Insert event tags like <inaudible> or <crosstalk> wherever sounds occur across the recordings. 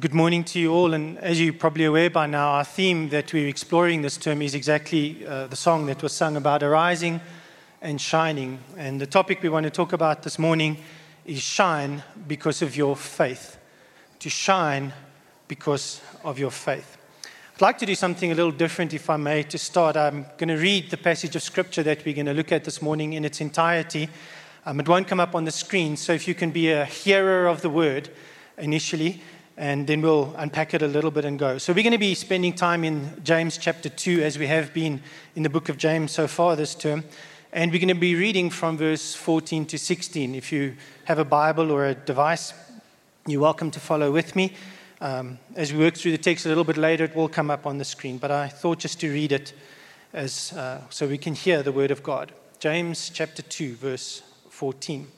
Good morning to you all. And as you're probably aware by now, our theme that we're exploring this term is exactly uh, the song that was sung about arising and shining. And the topic we want to talk about this morning is shine because of your faith. To shine because of your faith. I'd like to do something a little different, if I may, to start. I'm going to read the passage of scripture that we're going to look at this morning in its entirety. Um, it won't come up on the screen, so if you can be a hearer of the word initially, and then we'll unpack it a little bit and go. So, we're going to be spending time in James chapter 2, as we have been in the book of James so far this term. And we're going to be reading from verse 14 to 16. If you have a Bible or a device, you're welcome to follow with me. Um, as we work through the text a little bit later, it will come up on the screen. But I thought just to read it as, uh, so we can hear the word of God. James chapter 2, verse 14.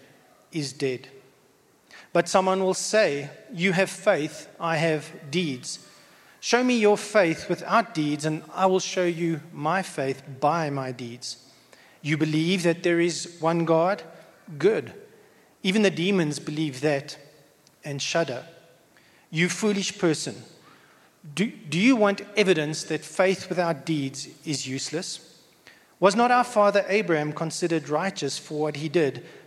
is dead. But someone will say, You have faith, I have deeds. Show me your faith without deeds, and I will show you my faith by my deeds. You believe that there is one God? Good. Even the demons believe that and shudder. You foolish person, do, do you want evidence that faith without deeds is useless? Was not our father Abraham considered righteous for what he did?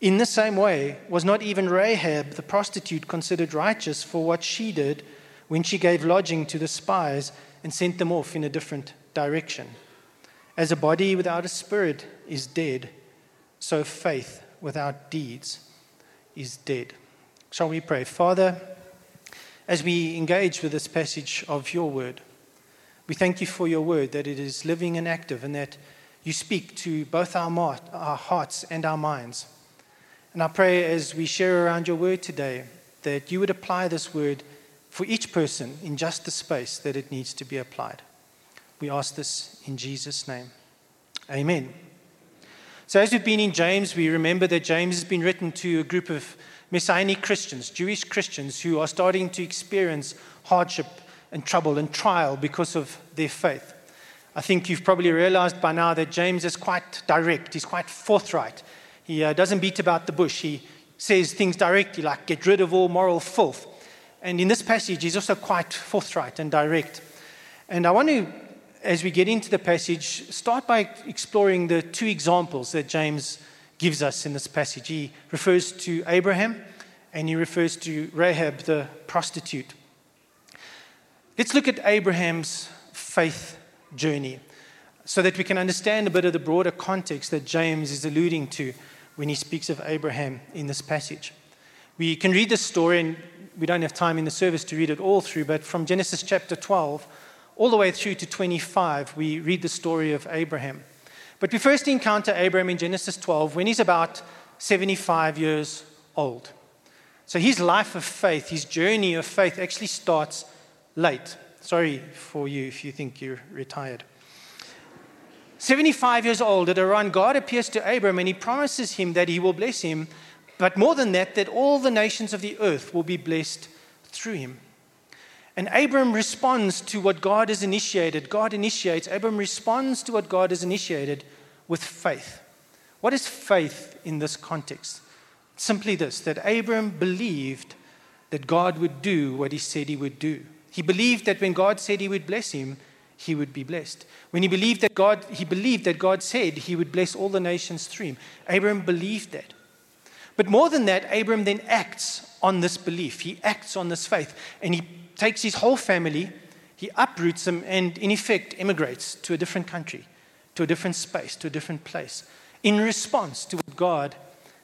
In the same way, was not even Rahab the prostitute considered righteous for what she did when she gave lodging to the spies and sent them off in a different direction? As a body without a spirit is dead, so faith without deeds is dead. Shall we pray? Father, as we engage with this passage of your word, we thank you for your word, that it is living and active, and that you speak to both our, our hearts and our minds. And I pray as we share around your word today that you would apply this word for each person in just the space that it needs to be applied. We ask this in Jesus' name. Amen. So, as we've been in James, we remember that James has been written to a group of Messianic Christians, Jewish Christians, who are starting to experience hardship and trouble and trial because of their faith. I think you've probably realized by now that James is quite direct, he's quite forthright he uh, doesn't beat about the bush. He says things directly, like, get rid of all moral filth. And in this passage, he's also quite forthright and direct. And I want to, as we get into the passage, start by exploring the two examples that James gives us in this passage. He refers to Abraham and he refers to Rahab, the prostitute. Let's look at Abraham's faith journey so that we can understand a bit of the broader context that James is alluding to when he speaks of Abraham in this passage. We can read this story, and we don't have time in the service to read it all through, but from Genesis chapter 12 all the way through to 25, we read the story of Abraham. But we first encounter Abraham in Genesis 12 when he's about 75 years old. So his life of faith, his journey of faith, actually starts late. Sorry for you if you think you're retired. 75 years old at Haran, God appears to Abram and he promises him that he will bless him, but more than that, that all the nations of the earth will be blessed through him. And Abram responds to what God has initiated. God initiates. Abram responds to what God has initiated with faith. What is faith in this context? Simply this that Abram believed that God would do what he said he would do. He believed that when God said he would bless him, he would be blessed. When he believed that God, he believed that God said he would bless all the nations through him. Abram believed that. But more than that, Abram then acts on this belief. He acts on this faith. And he takes his whole family, he uproots them and, in effect, emigrates to a different country, to a different space, to a different place, in response to what God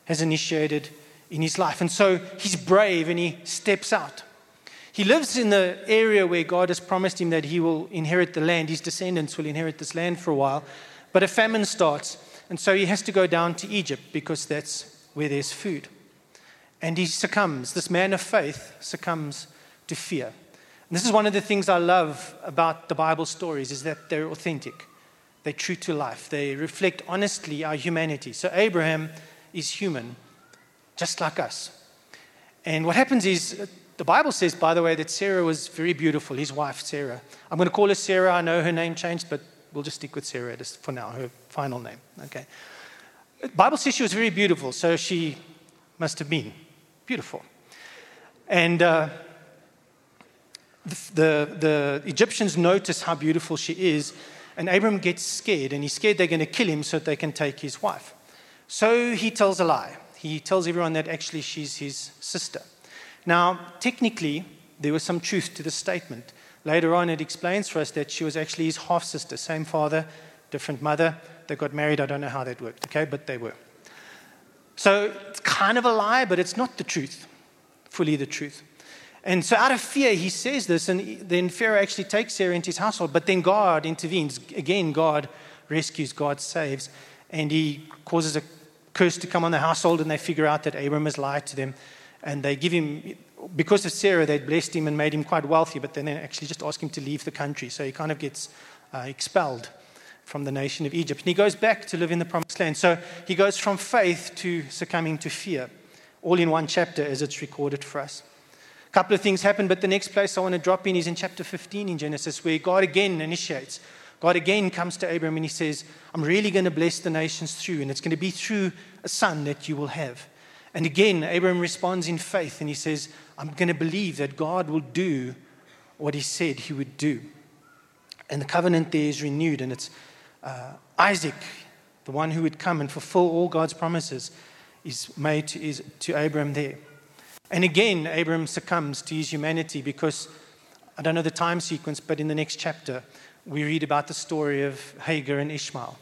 has initiated in his life. And so he's brave and he steps out. He lives in the area where God has promised him that he will inherit the land. His descendants will inherit this land for a while. But a famine starts, and so he has to go down to Egypt because that's where there's food. And he succumbs. This man of faith succumbs to fear. And this is one of the things I love about the Bible stories is that they're authentic. They're true to life. They reflect honestly our humanity. So Abraham is human, just like us. And what happens is the Bible says, by the way, that Sarah was very beautiful, his wife, Sarah. I'm going to call her Sarah. I know her name changed, but we'll just stick with Sarah just for now, her final name. Okay. The Bible says she was very beautiful, so she must have been beautiful. And uh, the, the, the Egyptians notice how beautiful she is, and Abram gets scared, and he's scared they're going to kill him so that they can take his wife. So he tells a lie. He tells everyone that actually she's his sister. Now, technically, there was some truth to the statement. Later on, it explains for us that she was actually his half sister, same father, different mother. They got married. I don't know how that worked, okay, but they were. So it's kind of a lie, but it's not the truth, fully the truth. And so, out of fear, he says this, and then Pharaoh actually takes Sarah into his household. But then God intervenes. Again, God rescues, God saves, and he causes a curse to come on the household, and they figure out that Abram has lied to them and they give him, because of Sarah, they'd blessed him and made him quite wealthy, but then they actually just ask him to leave the country. So he kind of gets uh, expelled from the nation of Egypt. And he goes back to live in the promised land. So he goes from faith to succumbing to fear, all in one chapter as it's recorded for us. A couple of things happen, but the next place I want to drop in is in chapter 15 in Genesis, where God again initiates. God again comes to Abram and he says, I'm really going to bless the nations through, and it's going to be through a son that you will have. And again, Abraham responds in faith and he says, I'm going to believe that God will do what he said he would do. And the covenant there is renewed, and it's uh, Isaac, the one who would come and fulfill all God's promises, is made to, is, to Abraham there. And again, Abraham succumbs to his humanity because I don't know the time sequence, but in the next chapter, we read about the story of Hagar and Ishmael,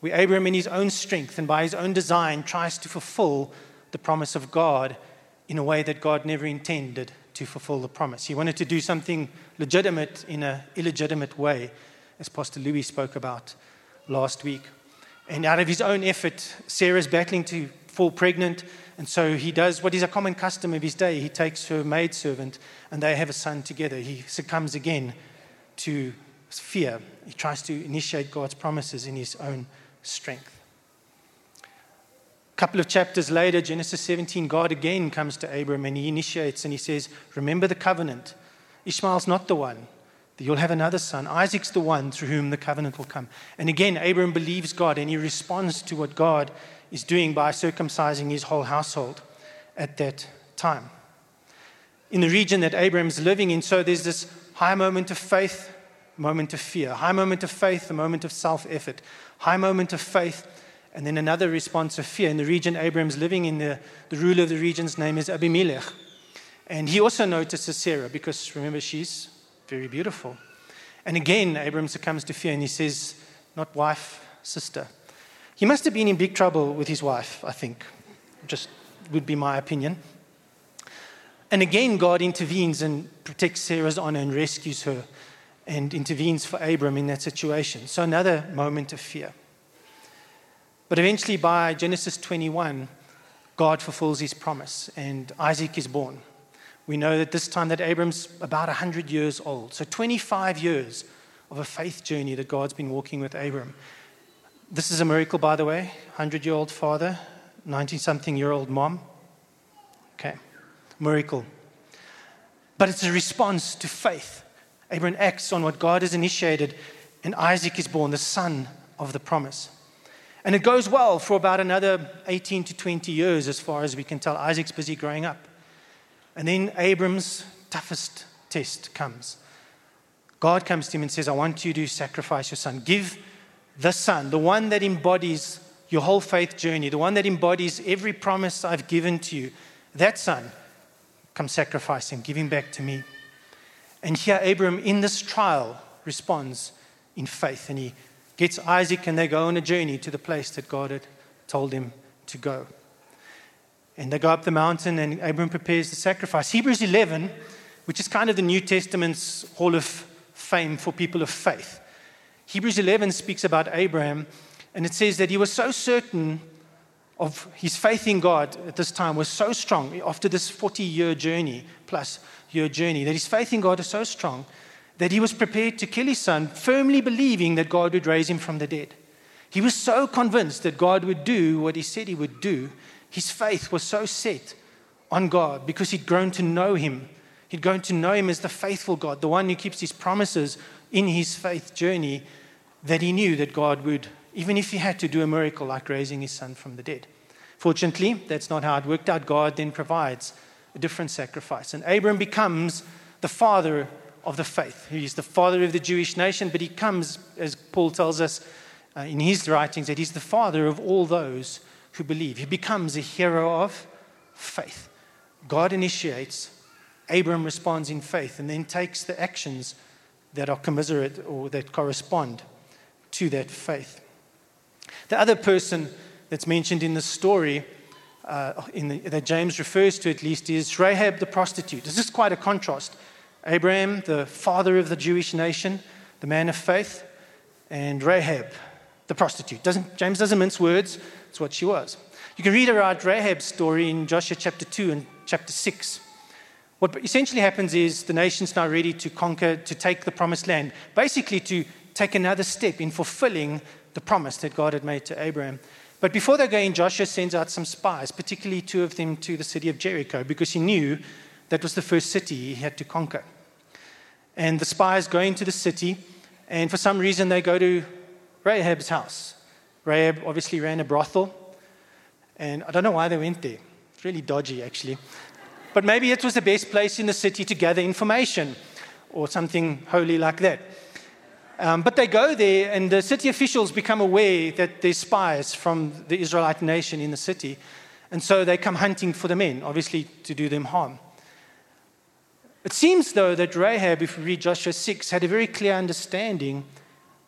where Abraham, in his own strength and by his own design, tries to fulfill the promise of God in a way that God never intended to fulfill the promise. He wanted to do something legitimate in an illegitimate way, as Pastor Louis spoke about last week. And out of his own effort, Sarah's battling to fall pregnant. And so he does what is a common custom of his day. He takes her maidservant and they have a son together. He succumbs again to fear. He tries to initiate God's promises in his own strength. Couple of chapters later, Genesis 17, God again comes to Abram and he initiates and he says, Remember the covenant. Ishmael's not the one. You'll have another son. Isaac's the one through whom the covenant will come. And again, Abram believes God and he responds to what God is doing by circumcising his whole household at that time. In the region that Abram's living in, so there's this high moment of faith, moment of fear, high moment of faith, a moment of self effort, high moment of faith, and then another response of fear. In the region Abraham's living in, the, the ruler of the region's name is Abimelech. And he also notices Sarah because remember, she's very beautiful. And again, Abraham succumbs to fear and he says, Not wife, sister. He must have been in big trouble with his wife, I think. Just would be my opinion. And again, God intervenes and protects Sarah's honor and rescues her and intervenes for Abram in that situation. So, another moment of fear. But eventually, by Genesis 21, God fulfills his promise and Isaac is born. We know that this time that Abram's about 100 years old. So 25 years of a faith journey that God's been walking with Abram. This is a miracle, by the way. 100 year old father, 90 something year old mom. Okay, miracle. But it's a response to faith. Abram acts on what God has initiated, and Isaac is born, the son of the promise. And it goes well for about another 18 to 20 years, as far as we can tell. Isaac's busy growing up. And then Abram's toughest test comes. God comes to him and says, I want you to sacrifice your son. Give the son, the one that embodies your whole faith journey, the one that embodies every promise I've given to you, that son, come sacrifice him, give him back to me. And here, Abram, in this trial, responds in faith. And he gets Isaac, and they go on a journey to the place that God had told him to go. And they go up the mountain, and Abram prepares the sacrifice. Hebrews 11, which is kind of the New Testament's hall of fame for people of faith. Hebrews 11 speaks about Abraham, and it says that he was so certain of his faith in God at this time was so strong after this 40 year journey, plus year journey, that his faith in God is so strong that he was prepared to kill his son, firmly believing that God would raise him from the dead. He was so convinced that God would do what he said he would do. His faith was so set on God because he'd grown to know him. He'd grown to know him as the faithful God, the one who keeps his promises in his faith journey, that he knew that God would, even if he had to do a miracle like raising his son from the dead. Fortunately, that's not how it worked out. God then provides a different sacrifice. And Abram becomes the father of the faith. He's the father of the Jewish nation, but he comes, as Paul tells us uh, in his writings, that he's the father of all those who believe. He becomes a hero of faith. God initiates, Abram responds in faith, and then takes the actions that are commiserate or that correspond to that faith. The other person that's mentioned in the story, uh, in the, that James refers to at least, is Rahab the prostitute. This is quite a contrast. Abraham, the father of the Jewish nation, the man of faith, and Rahab, the prostitute. Doesn't, James doesn't mince words, it's what she was. You can read about Rahab's story in Joshua chapter 2 and chapter 6. What essentially happens is the nation's now ready to conquer, to take the promised land, basically to take another step in fulfilling the promise that God had made to Abraham. But before they go in, Joshua sends out some spies, particularly two of them to the city of Jericho, because he knew that was the first city he had to conquer. And the spies go into the city, and for some reason they go to Rahab's house. Rahab obviously ran a brothel, and I don't know why they went there. It's really dodgy, actually. But maybe it was the best place in the city to gather information or something holy like that. Um, but they go there, and the city officials become aware that there's spies from the Israelite nation in the city. And so they come hunting for the men, obviously to do them harm. It seems, though, that Rahab, if we read Joshua 6, had a very clear understanding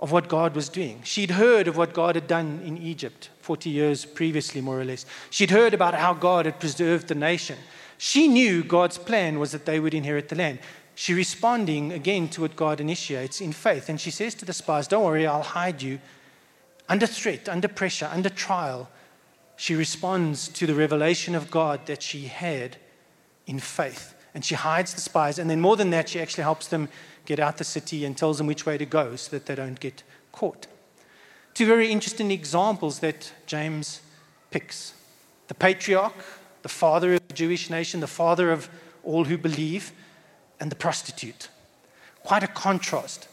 of what God was doing. She'd heard of what God had done in Egypt 40 years previously, more or less. She'd heard about how God had preserved the nation. She knew God's plan was that they would inherit the land. She responding again to what God initiates in faith. And she says to the spies, Don't worry, I'll hide you. Under threat, under pressure, under trial, she responds to the revelation of God that she had in faith and she hides the spies. And then, more than that, she actually helps them get out the city and tells them which way to go so that they don't get caught. Two very interesting examples that James picks the patriarch, the father of the Jewish nation, the father of all who believe, and the prostitute. Quite a contrast.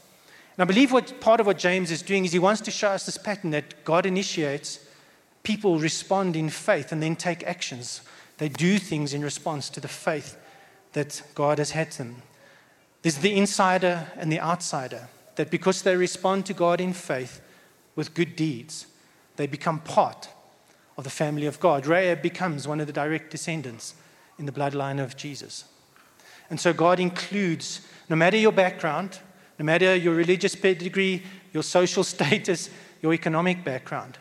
And I believe what part of what James is doing is he wants to show us this pattern that God initiates, people respond in faith and then take actions. They do things in response to the faith that God has had them. There's the insider and the outsider, that because they respond to God in faith with good deeds, they become part of the family of God. Rahab becomes one of the direct descendants in the bloodline of Jesus. And so God includes, no matter your background, no matter your religious pedigree, your social <laughs> status, your economic background,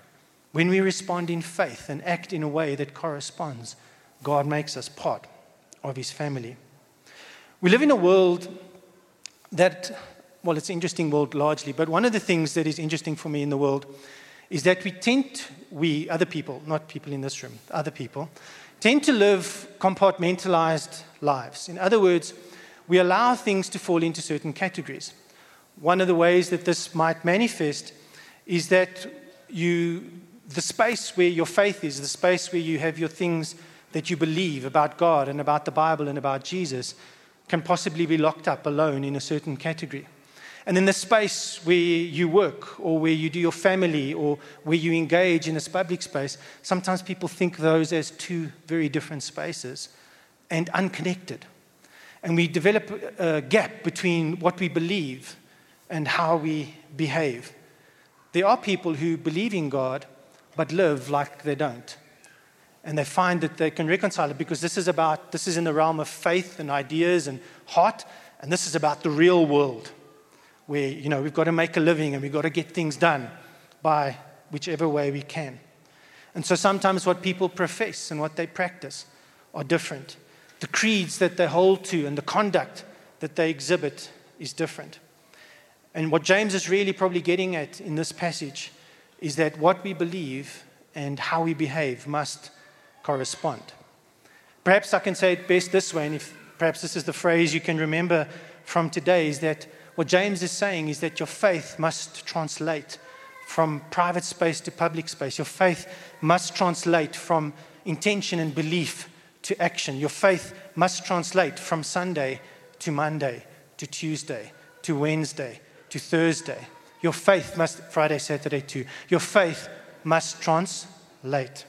when we respond in faith and act in a way that corresponds, God makes us part of his family. We live in a world that, well, it's an interesting world largely, but one of the things that is interesting for me in the world is that we tend, we, other people, not people in this room, other people, tend to live compartmentalized lives. In other words, we allow things to fall into certain categories. One of the ways that this might manifest is that you, the space where your faith is, the space where you have your things that you believe about God and about the Bible and about Jesus can possibly be locked up alone in a certain category. And in the space where you work or where you do your family or where you engage in this public space, sometimes people think those as two very different spaces and unconnected. And we develop a gap between what we believe and how we behave. There are people who believe in God but live like they don't and they find that they can reconcile it because this is about this is in the realm of faith and ideas and heart And this is about the real world where, you know, we've got to make a living and we've got to get things done by whichever way we can. And so sometimes what people profess and what they practice are different. The creeds that they hold to and the conduct that they exhibit is different. And what James is really probably getting at in this passage is that what we believe and how we behave must correspond. Perhaps I can say it best this way, and if perhaps this is the phrase you can remember from today, is that what James is saying is that your faith must translate from private space to public space. Your faith must translate from intention and belief to action. Your faith must translate from Sunday to Monday to Tuesday to Wednesday to Thursday. Your faith must, Friday, Saturday too. Your faith must translate.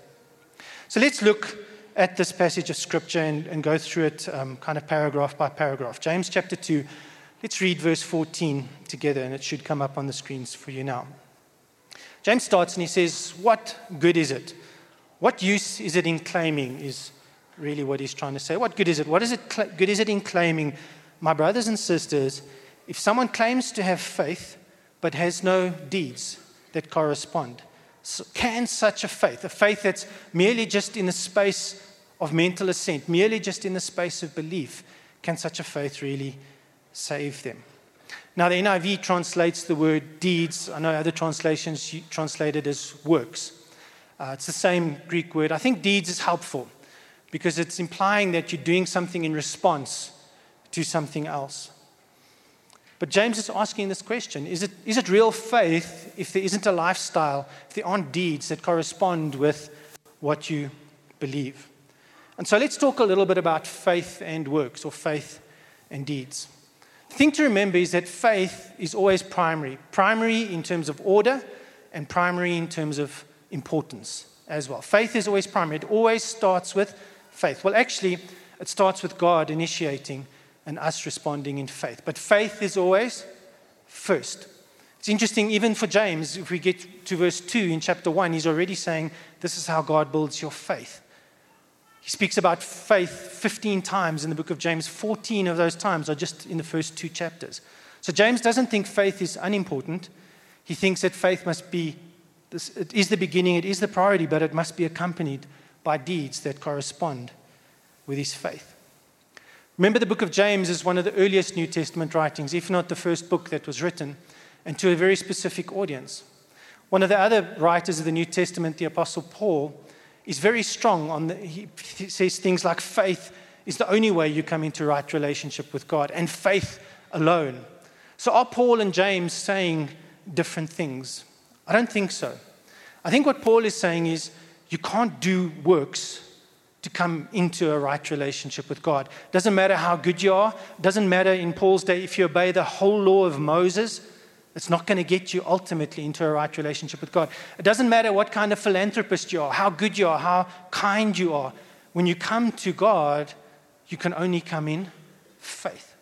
So let's look at this passage of Scripture and, and go through it um, kind of paragraph by paragraph. James chapter 2, let's read verse 14 together, and it should come up on the screens for you now. James starts and he says, What good is it? What use is it in claiming? Is really what he's trying to say. What good is it? What is it cl- good is it in claiming, my brothers and sisters, if someone claims to have faith but has no deeds that correspond? Can such a faith, a faith that's merely just in the space of mental assent, merely just in the space of belief, can such a faith really save them? Now, the NIV translates the word deeds. I know other translations translate it as works. Uh, it's the same Greek word. I think deeds is helpful because it's implying that you're doing something in response to something else. But James is asking this question is it, is it real faith if there isn't a lifestyle, if there aren't deeds that correspond with what you believe? And so let's talk a little bit about faith and works, or faith and deeds. The thing to remember is that faith is always primary primary in terms of order, and primary in terms of importance as well. Faith is always primary, it always starts with faith. Well, actually, it starts with God initiating and us responding in faith. But faith is always first. It's interesting, even for James, if we get to verse 2 in chapter 1, he's already saying, This is how God builds your faith. He speaks about faith 15 times in the book of James. 14 of those times are just in the first two chapters. So James doesn't think faith is unimportant. He thinks that faith must be, it is the beginning, it is the priority, but it must be accompanied by deeds that correspond with his faith. Remember, the book of James is one of the earliest New Testament writings, if not the first book that was written, and to a very specific audience. One of the other writers of the New Testament, the Apostle Paul, is very strong on the, he says things like faith is the only way you come into right relationship with God, and faith alone. So are Paul and James saying different things? I don't think so. I think what Paul is saying is you can't do works to come into a right relationship with God. Doesn't matter how good you are, doesn't matter in Paul's day if you obey the whole law of Moses, it's not going to get you ultimately into a right relationship with God. It doesn't matter what kind of philanthropist you are, how good you are, how kind you are. When you come to God, you can only come in faith,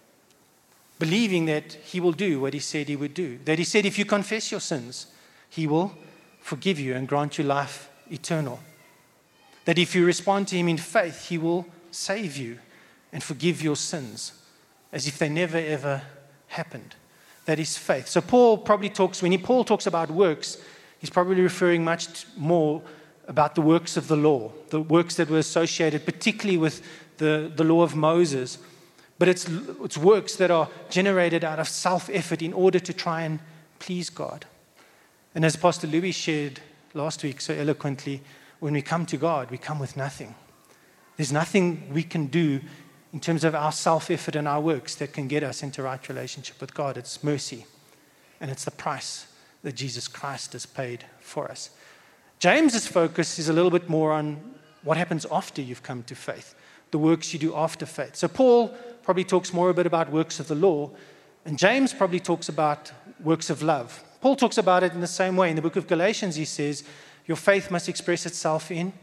believing that He will do what He said He would do. That He said, if you confess your sins, He will forgive you and grant you life eternal. That if you respond to Him in faith, He will save you and forgive your sins as if they never ever happened. That is faith. So Paul probably talks, when he, Paul talks about works, he's probably referring much more about the works of the law, the works that were associated particularly with the, the law of Moses. But it's, it's works that are generated out of self effort in order to try and please God. And as Pastor Louis shared last week so eloquently, when we come to God, we come with nothing. There's nothing we can do in terms of our self effort and our works that can get us into right relationship with God. It's mercy, and it's the price that Jesus Christ has paid for us. James's focus is a little bit more on what happens after you've come to faith, the works you do after faith. So Paul probably talks more a bit about works of the law, and James probably talks about works of love. Paul talks about it in the same way. In the book of Galatians, he says, your faith must express itself in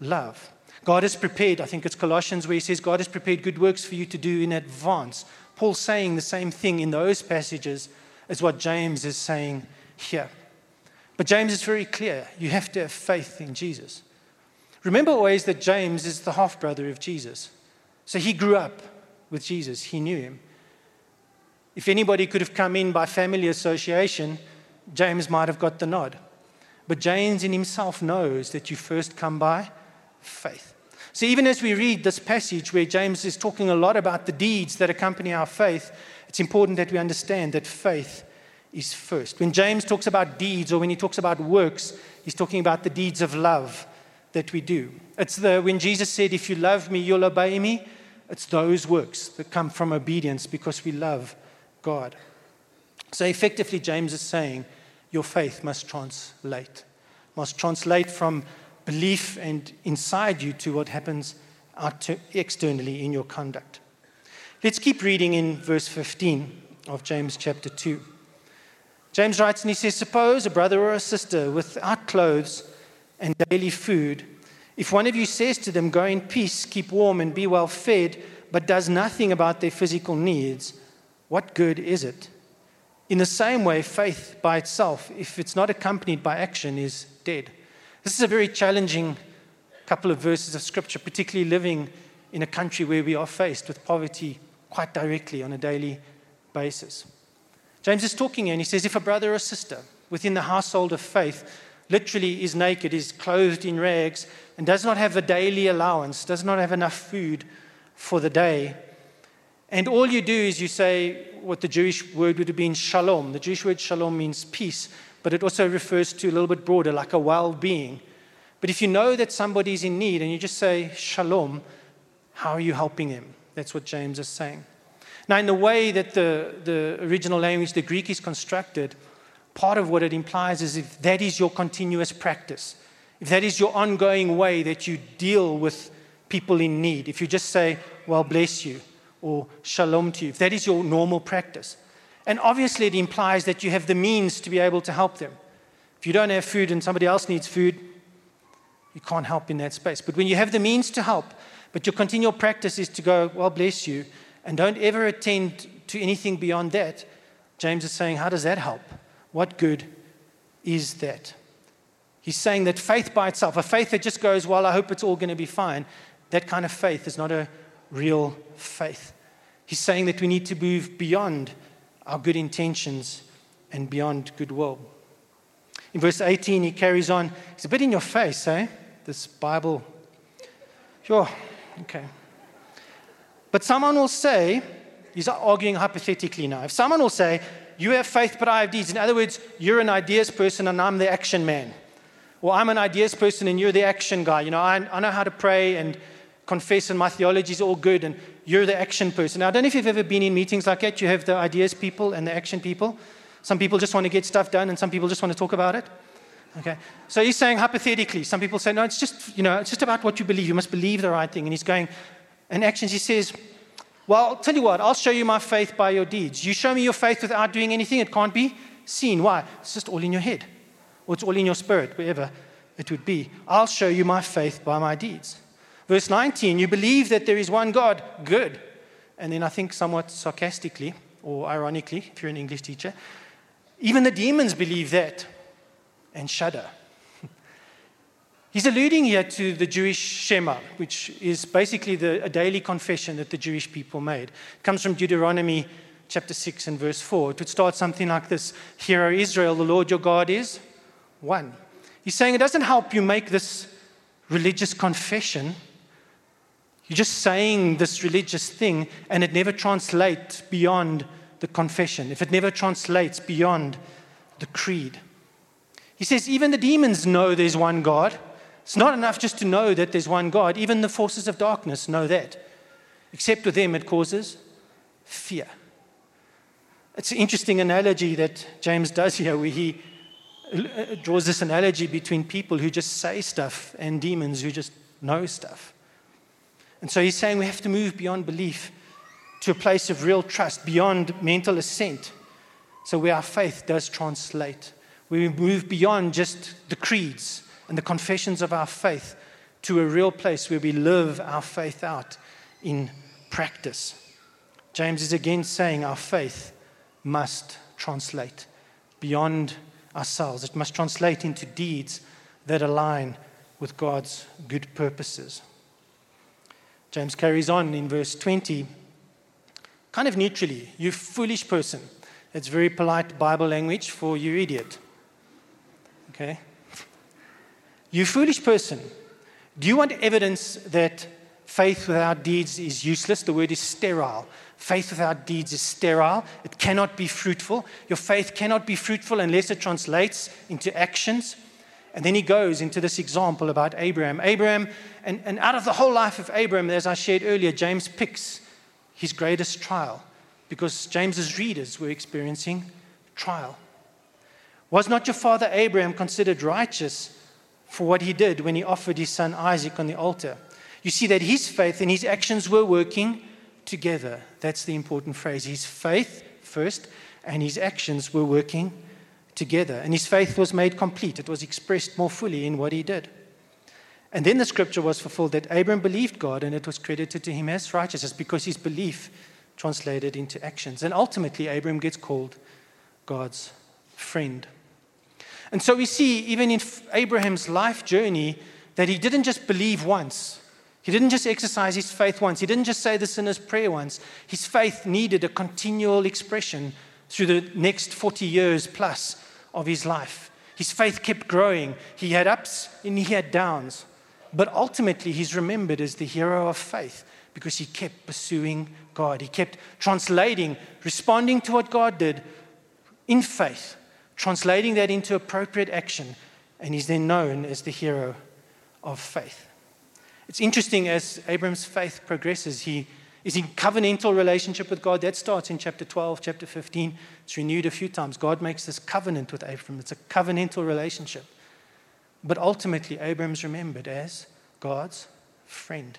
love. God has prepared, I think it's Colossians where he says, God has prepared good works for you to do in advance. Paul's saying the same thing in those passages as what James is saying here. But James is very clear you have to have faith in Jesus. Remember always that James is the half brother of Jesus. So he grew up with Jesus, he knew him. If anybody could have come in by family association, James might have got the nod. But James in himself knows that you first come by faith. So even as we read this passage where James is talking a lot about the deeds that accompany our faith, it's important that we understand that faith is first. When James talks about deeds or when he talks about works, he's talking about the deeds of love that we do. It's the when Jesus said, If you love me, you'll obey me. It's those works that come from obedience because we love God. So effectively, James is saying, Your faith must translate, must translate from belief and inside you to what happens externally in your conduct. Let's keep reading in verse 15 of James chapter 2. James writes and he says, Suppose a brother or a sister without clothes and daily food, if one of you says to them, Go in peace, keep warm, and be well fed, but does nothing about their physical needs, what good is it? In the same way, faith by itself, if it's not accompanied by action, is dead. This is a very challenging couple of verses of scripture, particularly living in a country where we are faced with poverty quite directly on a daily basis. James is talking here and he says if a brother or sister within the household of faith literally is naked, is clothed in rags, and does not have a daily allowance, does not have enough food for the day, and all you do is you say what the Jewish word would have been shalom. The Jewish word shalom means peace but it also refers to a little bit broader, like a well being. But if you know that somebody's in need and you just say shalom, how are you helping him? That's what James is saying. Now, in the way that the, the original language, the Greek, is constructed, part of what it implies is if that is your continuous practice, if that is your ongoing way that you deal with people in need, if you just say, well, bless you, or shalom to you, if that is your normal practice, and obviously, it implies that you have the means to be able to help them. If you don't have food and somebody else needs food, you can't help in that space. But when you have the means to help, but your continual practice is to go, well, bless you, and don't ever attend to anything beyond that, James is saying, how does that help? What good is that? He's saying that faith by itself, a faith that just goes, well, I hope it's all going to be fine, that kind of faith is not a real faith. He's saying that we need to move beyond our good intentions and beyond goodwill. In verse 18, he carries on. It's a bit in your face, eh? This Bible. Sure, okay. But someone will say, he's arguing hypothetically now. If someone will say, You have faith, but I have deeds. In other words, you're an ideas person and I'm the action man. Or I'm an ideas person and you're the action guy. You know, I, I know how to pray and confess and my theology is all good and you're the action person. Now, I don't know if you've ever been in meetings like that. You have the ideas people and the action people. Some people just want to get stuff done and some people just want to talk about it. Okay. So he's saying hypothetically, some people say, no, it's just, you know, it's just about what you believe. You must believe the right thing. And he's going, and actions, he says, well, I'll tell you what, I'll show you my faith by your deeds. You show me your faith without doing anything, it can't be seen. Why? It's just all in your head, or it's all in your spirit, wherever it would be. I'll show you my faith by my deeds. Verse 19, you believe that there is one God. Good. And then I think somewhat sarcastically or ironically, if you're an English teacher, even the demons believe that and shudder. <laughs> He's alluding here to the Jewish Shema, which is basically the, a daily confession that the Jewish people made. It comes from Deuteronomy chapter 6 and verse 4. It would start something like this Hear, O Israel, the Lord your God is one. He's saying it doesn't help you make this religious confession you're just saying this religious thing and it never translates beyond the confession, if it never translates beyond the creed. He says, even the demons know there's one God. It's not enough just to know that there's one God. Even the forces of darkness know that. Except with them, it causes fear. It's an interesting analogy that James does here, where he uh, draws this analogy between people who just say stuff and demons who just know stuff. And so he's saying we have to move beyond belief to a place of real trust, beyond mental assent. So where our faith does translate. We move beyond just the creeds and the confessions of our faith to a real place where we live our faith out in practice. James is again saying our faith must translate beyond ourselves. It must translate into deeds that align with God's good purposes. James carries on in verse 20 kind of neutrally, you foolish person. It's very polite Bible language for you idiot. Okay? You foolish person. Do you want evidence that faith without deeds is useless? The word is sterile. Faith without deeds is sterile. It cannot be fruitful. Your faith cannot be fruitful unless it translates into actions. And then he goes into this example about Abraham. Abraham, and, and out of the whole life of Abraham, as I shared earlier, James picks his greatest trial because James's readers were experiencing trial. Was not your father Abraham considered righteous for what he did when he offered his son Isaac on the altar? You see that his faith and his actions were working together. That's the important phrase. His faith first and his actions were working together. And his faith was made complete, it was expressed more fully in what he did. And then the scripture was fulfilled that Abram believed God and it was credited to him as righteousness because his belief translated into actions. And ultimately, Abram gets called God's friend. And so we see, even in Abraham's life journey, that he didn't just believe once. He didn't just exercise his faith once. He didn't just say the sinner's prayer once. His faith needed a continual expression through the next 40 years plus of his life. His faith kept growing. He had ups and he had downs. But ultimately, he's remembered as the hero of faith because he kept pursuing God. He kept translating, responding to what God did in faith, translating that into appropriate action, and he's then known as the hero of faith. It's interesting as Abram's faith progresses, he is in covenantal relationship with God. That starts in chapter 12, chapter 15. It's renewed a few times. God makes this covenant with Abram. It's a covenantal relationship. But ultimately, Abram's remembered as God's friend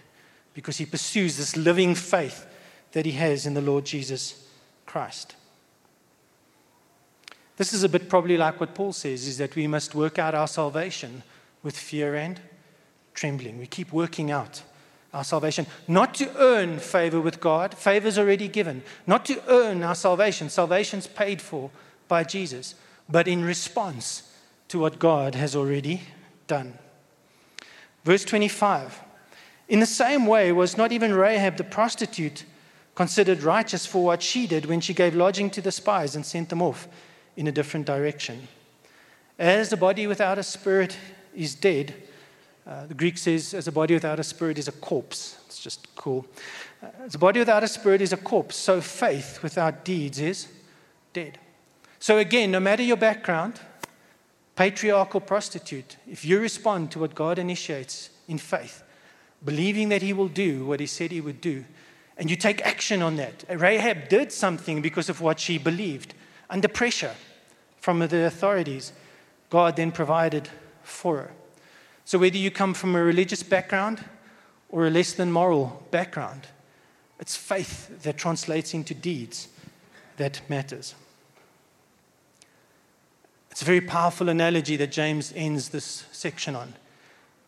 because he pursues this living faith that he has in the Lord Jesus Christ. This is a bit probably like what Paul says is that we must work out our salvation with fear and trembling. We keep working out our salvation, not to earn favor with God, favor's already given, not to earn our salvation, salvation's paid for by Jesus, but in response to what God has already done. Verse 25 In the same way, was not even Rahab the prostitute considered righteous for what she did when she gave lodging to the spies and sent them off in a different direction? As the body without a spirit is dead, uh, the Greek says, as a body without a spirit is a corpse. It's just cool. Uh, as a body without a spirit is a corpse, so faith without deeds is dead. So, again, no matter your background, patriarchal prostitute, if you respond to what God initiates in faith, believing that He will do what He said He would do, and you take action on that. Rahab did something because of what she believed under pressure from the authorities. God then provided for her. So, whether you come from a religious background or a less than moral background, it's faith that translates into deeds that matters. It's a very powerful analogy that James ends this section on.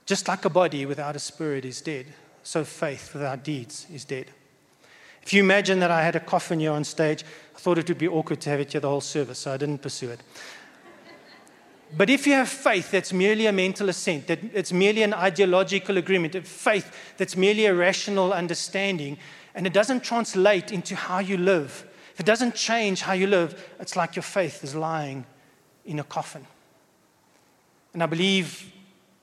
Just like a body without a spirit is dead, so faith without deeds is dead. If you imagine that I had a coffin here on stage, I thought it would be awkward to have it here the whole service, so I didn't pursue it. But if you have faith that's merely a mental assent, that it's merely an ideological agreement, a faith that's merely a rational understanding, and it doesn't translate into how you live, if it doesn't change how you live, it's like your faith is lying in a coffin. And I believe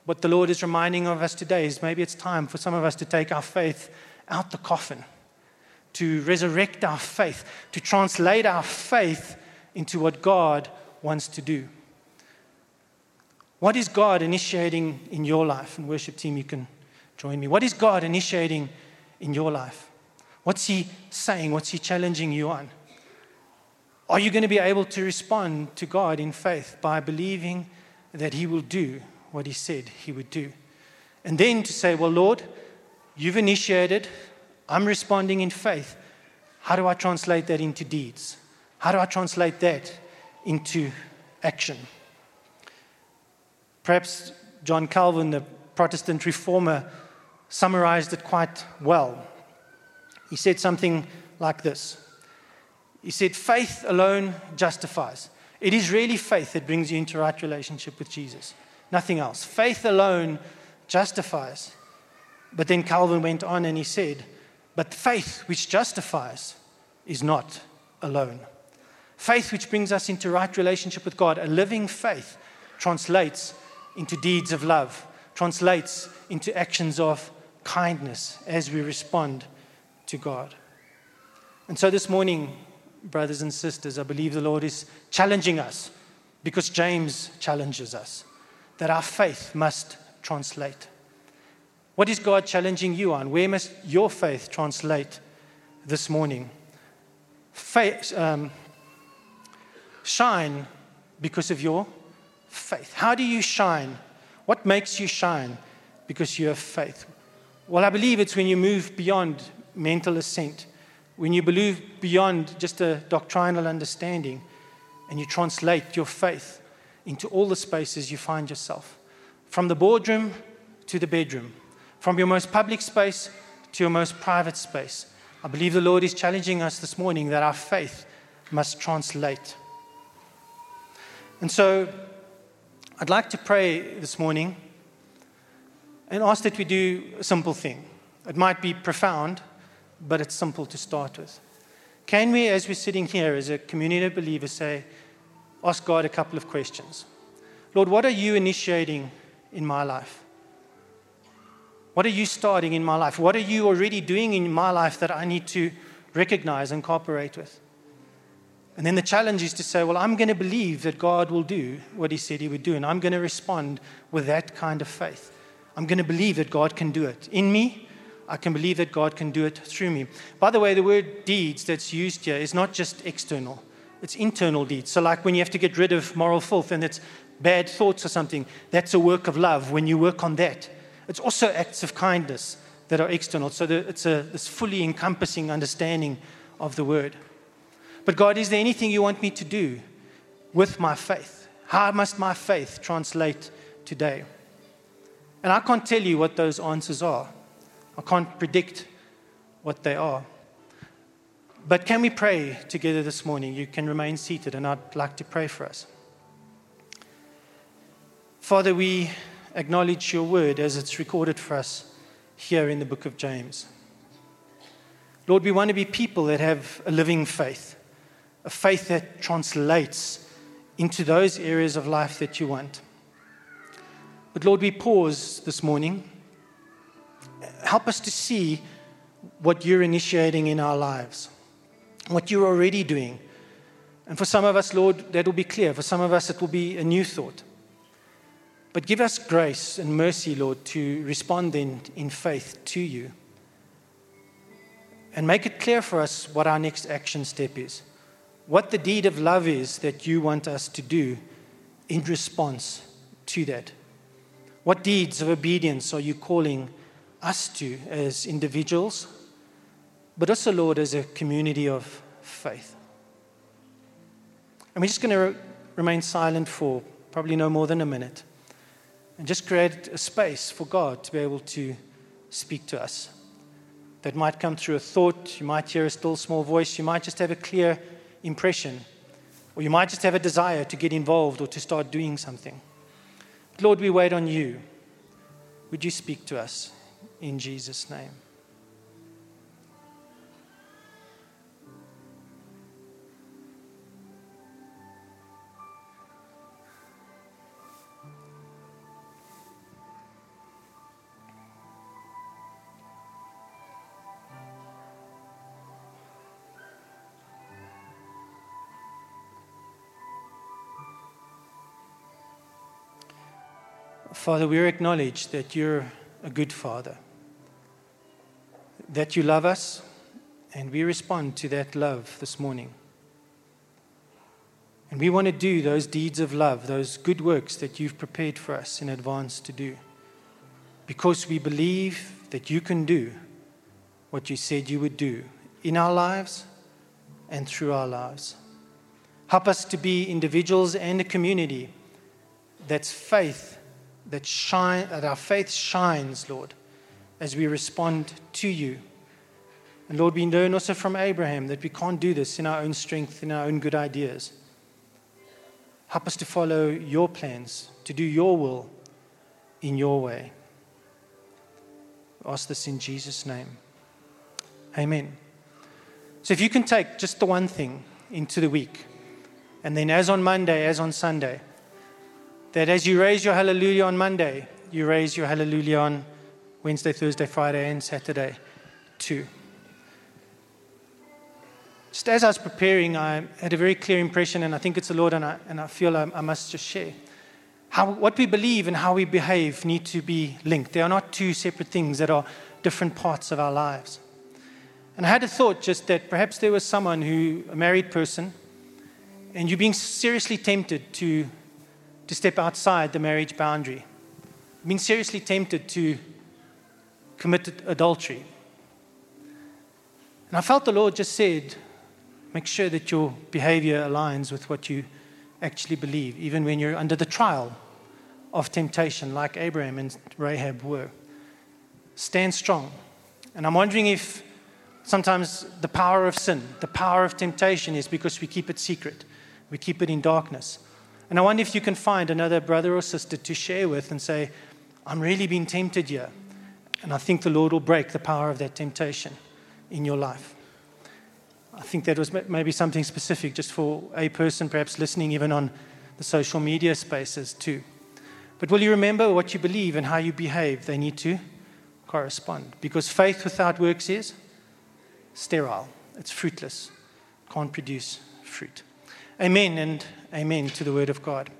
what the Lord is reminding of us today is maybe it's time for some of us to take our faith out the coffin, to resurrect our faith, to translate our faith into what God wants to do. What is God initiating in your life? And worship team, you can join me. What is God initiating in your life? What's He saying? What's He challenging you on? Are you going to be able to respond to God in faith by believing that He will do what He said He would do? And then to say, Well, Lord, you've initiated, I'm responding in faith. How do I translate that into deeds? How do I translate that into action? Perhaps John Calvin, the Protestant reformer, summarized it quite well. He said something like this He said, Faith alone justifies. It is really faith that brings you into right relationship with Jesus, nothing else. Faith alone justifies. But then Calvin went on and he said, But faith which justifies is not alone. Faith, which brings us into right relationship with God, a living faith, translates into deeds of love, translates into actions of kindness as we respond to God. And so this morning, brothers and sisters, I believe the Lord is challenging us because James challenges us that our faith must translate. What is God challenging you on? Where must your faith translate this morning? Faith, um, shine because of your faith. How do you shine? What makes you shine? Because you have faith. Well, I believe it's when you move beyond mental assent, when you believe beyond just a doctrinal understanding, and you translate your faith into all the spaces you find yourself from the boardroom to the bedroom, from your most public space to your most private space. I believe the Lord is challenging us this morning that our faith must translate. And so I'd like to pray this morning and ask that we do a simple thing. It might be profound, but it's simple to start with. Can we, as we're sitting here as a community of believers, say, ask God a couple of questions? Lord, what are you initiating in my life? What are you starting in my life? What are you already doing in my life that I need to recognize and cooperate with? And then the challenge is to say, well, I'm going to believe that God will do what He said He would do, and I'm going to respond with that kind of faith. I'm going to believe that God can do it in me. I can believe that God can do it through me. By the way, the word deeds that's used here is not just external, it's internal deeds. So, like when you have to get rid of moral filth and it's bad thoughts or something, that's a work of love when you work on that. It's also acts of kindness that are external. So it's a this fully encompassing understanding of the word. But God, is there anything you want me to do with my faith? How must my faith translate today? And I can't tell you what those answers are. I can't predict what they are. But can we pray together this morning? You can remain seated, and I'd like to pray for us. Father, we acknowledge your word as it's recorded for us here in the book of James. Lord, we want to be people that have a living faith, a faith that translates into those areas of life that you want. But Lord, we pause this morning. Help us to see what you're initiating in our lives, what you're already doing. And for some of us, Lord, that will be clear. For some of us, it will be a new thought. But give us grace and mercy, Lord, to respond in, in faith to you. And make it clear for us what our next action step is, what the deed of love is that you want us to do in response to that. What deeds of obedience are you calling us to as individuals, but also, Lord, as a community of faith? And we're just going to re- remain silent for probably no more than a minute and just create a space for God to be able to speak to us. That might come through a thought, you might hear a still small voice, you might just have a clear impression, or you might just have a desire to get involved or to start doing something. But Lord, we wait on you. Would you speak to us in Jesus' name? Father, we acknowledge that you're a good Father, that you love us, and we respond to that love this morning. And we want to do those deeds of love, those good works that you've prepared for us in advance to do, because we believe that you can do what you said you would do in our lives and through our lives. Help us to be individuals and a community that's faith that, shine, that our faith shines, Lord, as we respond to you. And Lord, we learn also from Abraham that we can't do this in our own strength, in our own good ideas. Help us to follow your plans, to do your will in your way. We ask this in Jesus' name. Amen. So if you can take just the one thing into the week, and then as on Monday, as on Sunday, that as you raise your hallelujah on Monday, you raise your hallelujah on Wednesday, Thursday, Friday, and Saturday too. Just as I was preparing, I had a very clear impression, and I think it's the Lord, and I, and I feel I, I must just share. How, what we believe and how we behave need to be linked. They are not two separate things that are different parts of our lives. And I had a thought just that perhaps there was someone who, a married person, and you're being seriously tempted to, to step outside the marriage boundary, been seriously tempted to commit adultery. And I felt the Lord just said, make sure that your behavior aligns with what you actually believe, even when you're under the trial of temptation, like Abraham and Rahab were. Stand strong. And I'm wondering if sometimes the power of sin, the power of temptation, is because we keep it secret, we keep it in darkness. And I wonder if you can find another brother or sister to share with and say, I'm really being tempted here. And I think the Lord will break the power of that temptation in your life. I think that was maybe something specific just for a person, perhaps listening even on the social media spaces too. But will you remember what you believe and how you behave? They need to correspond. Because faith without works is sterile, it's fruitless, can't produce fruit. Amen and amen to the word of God.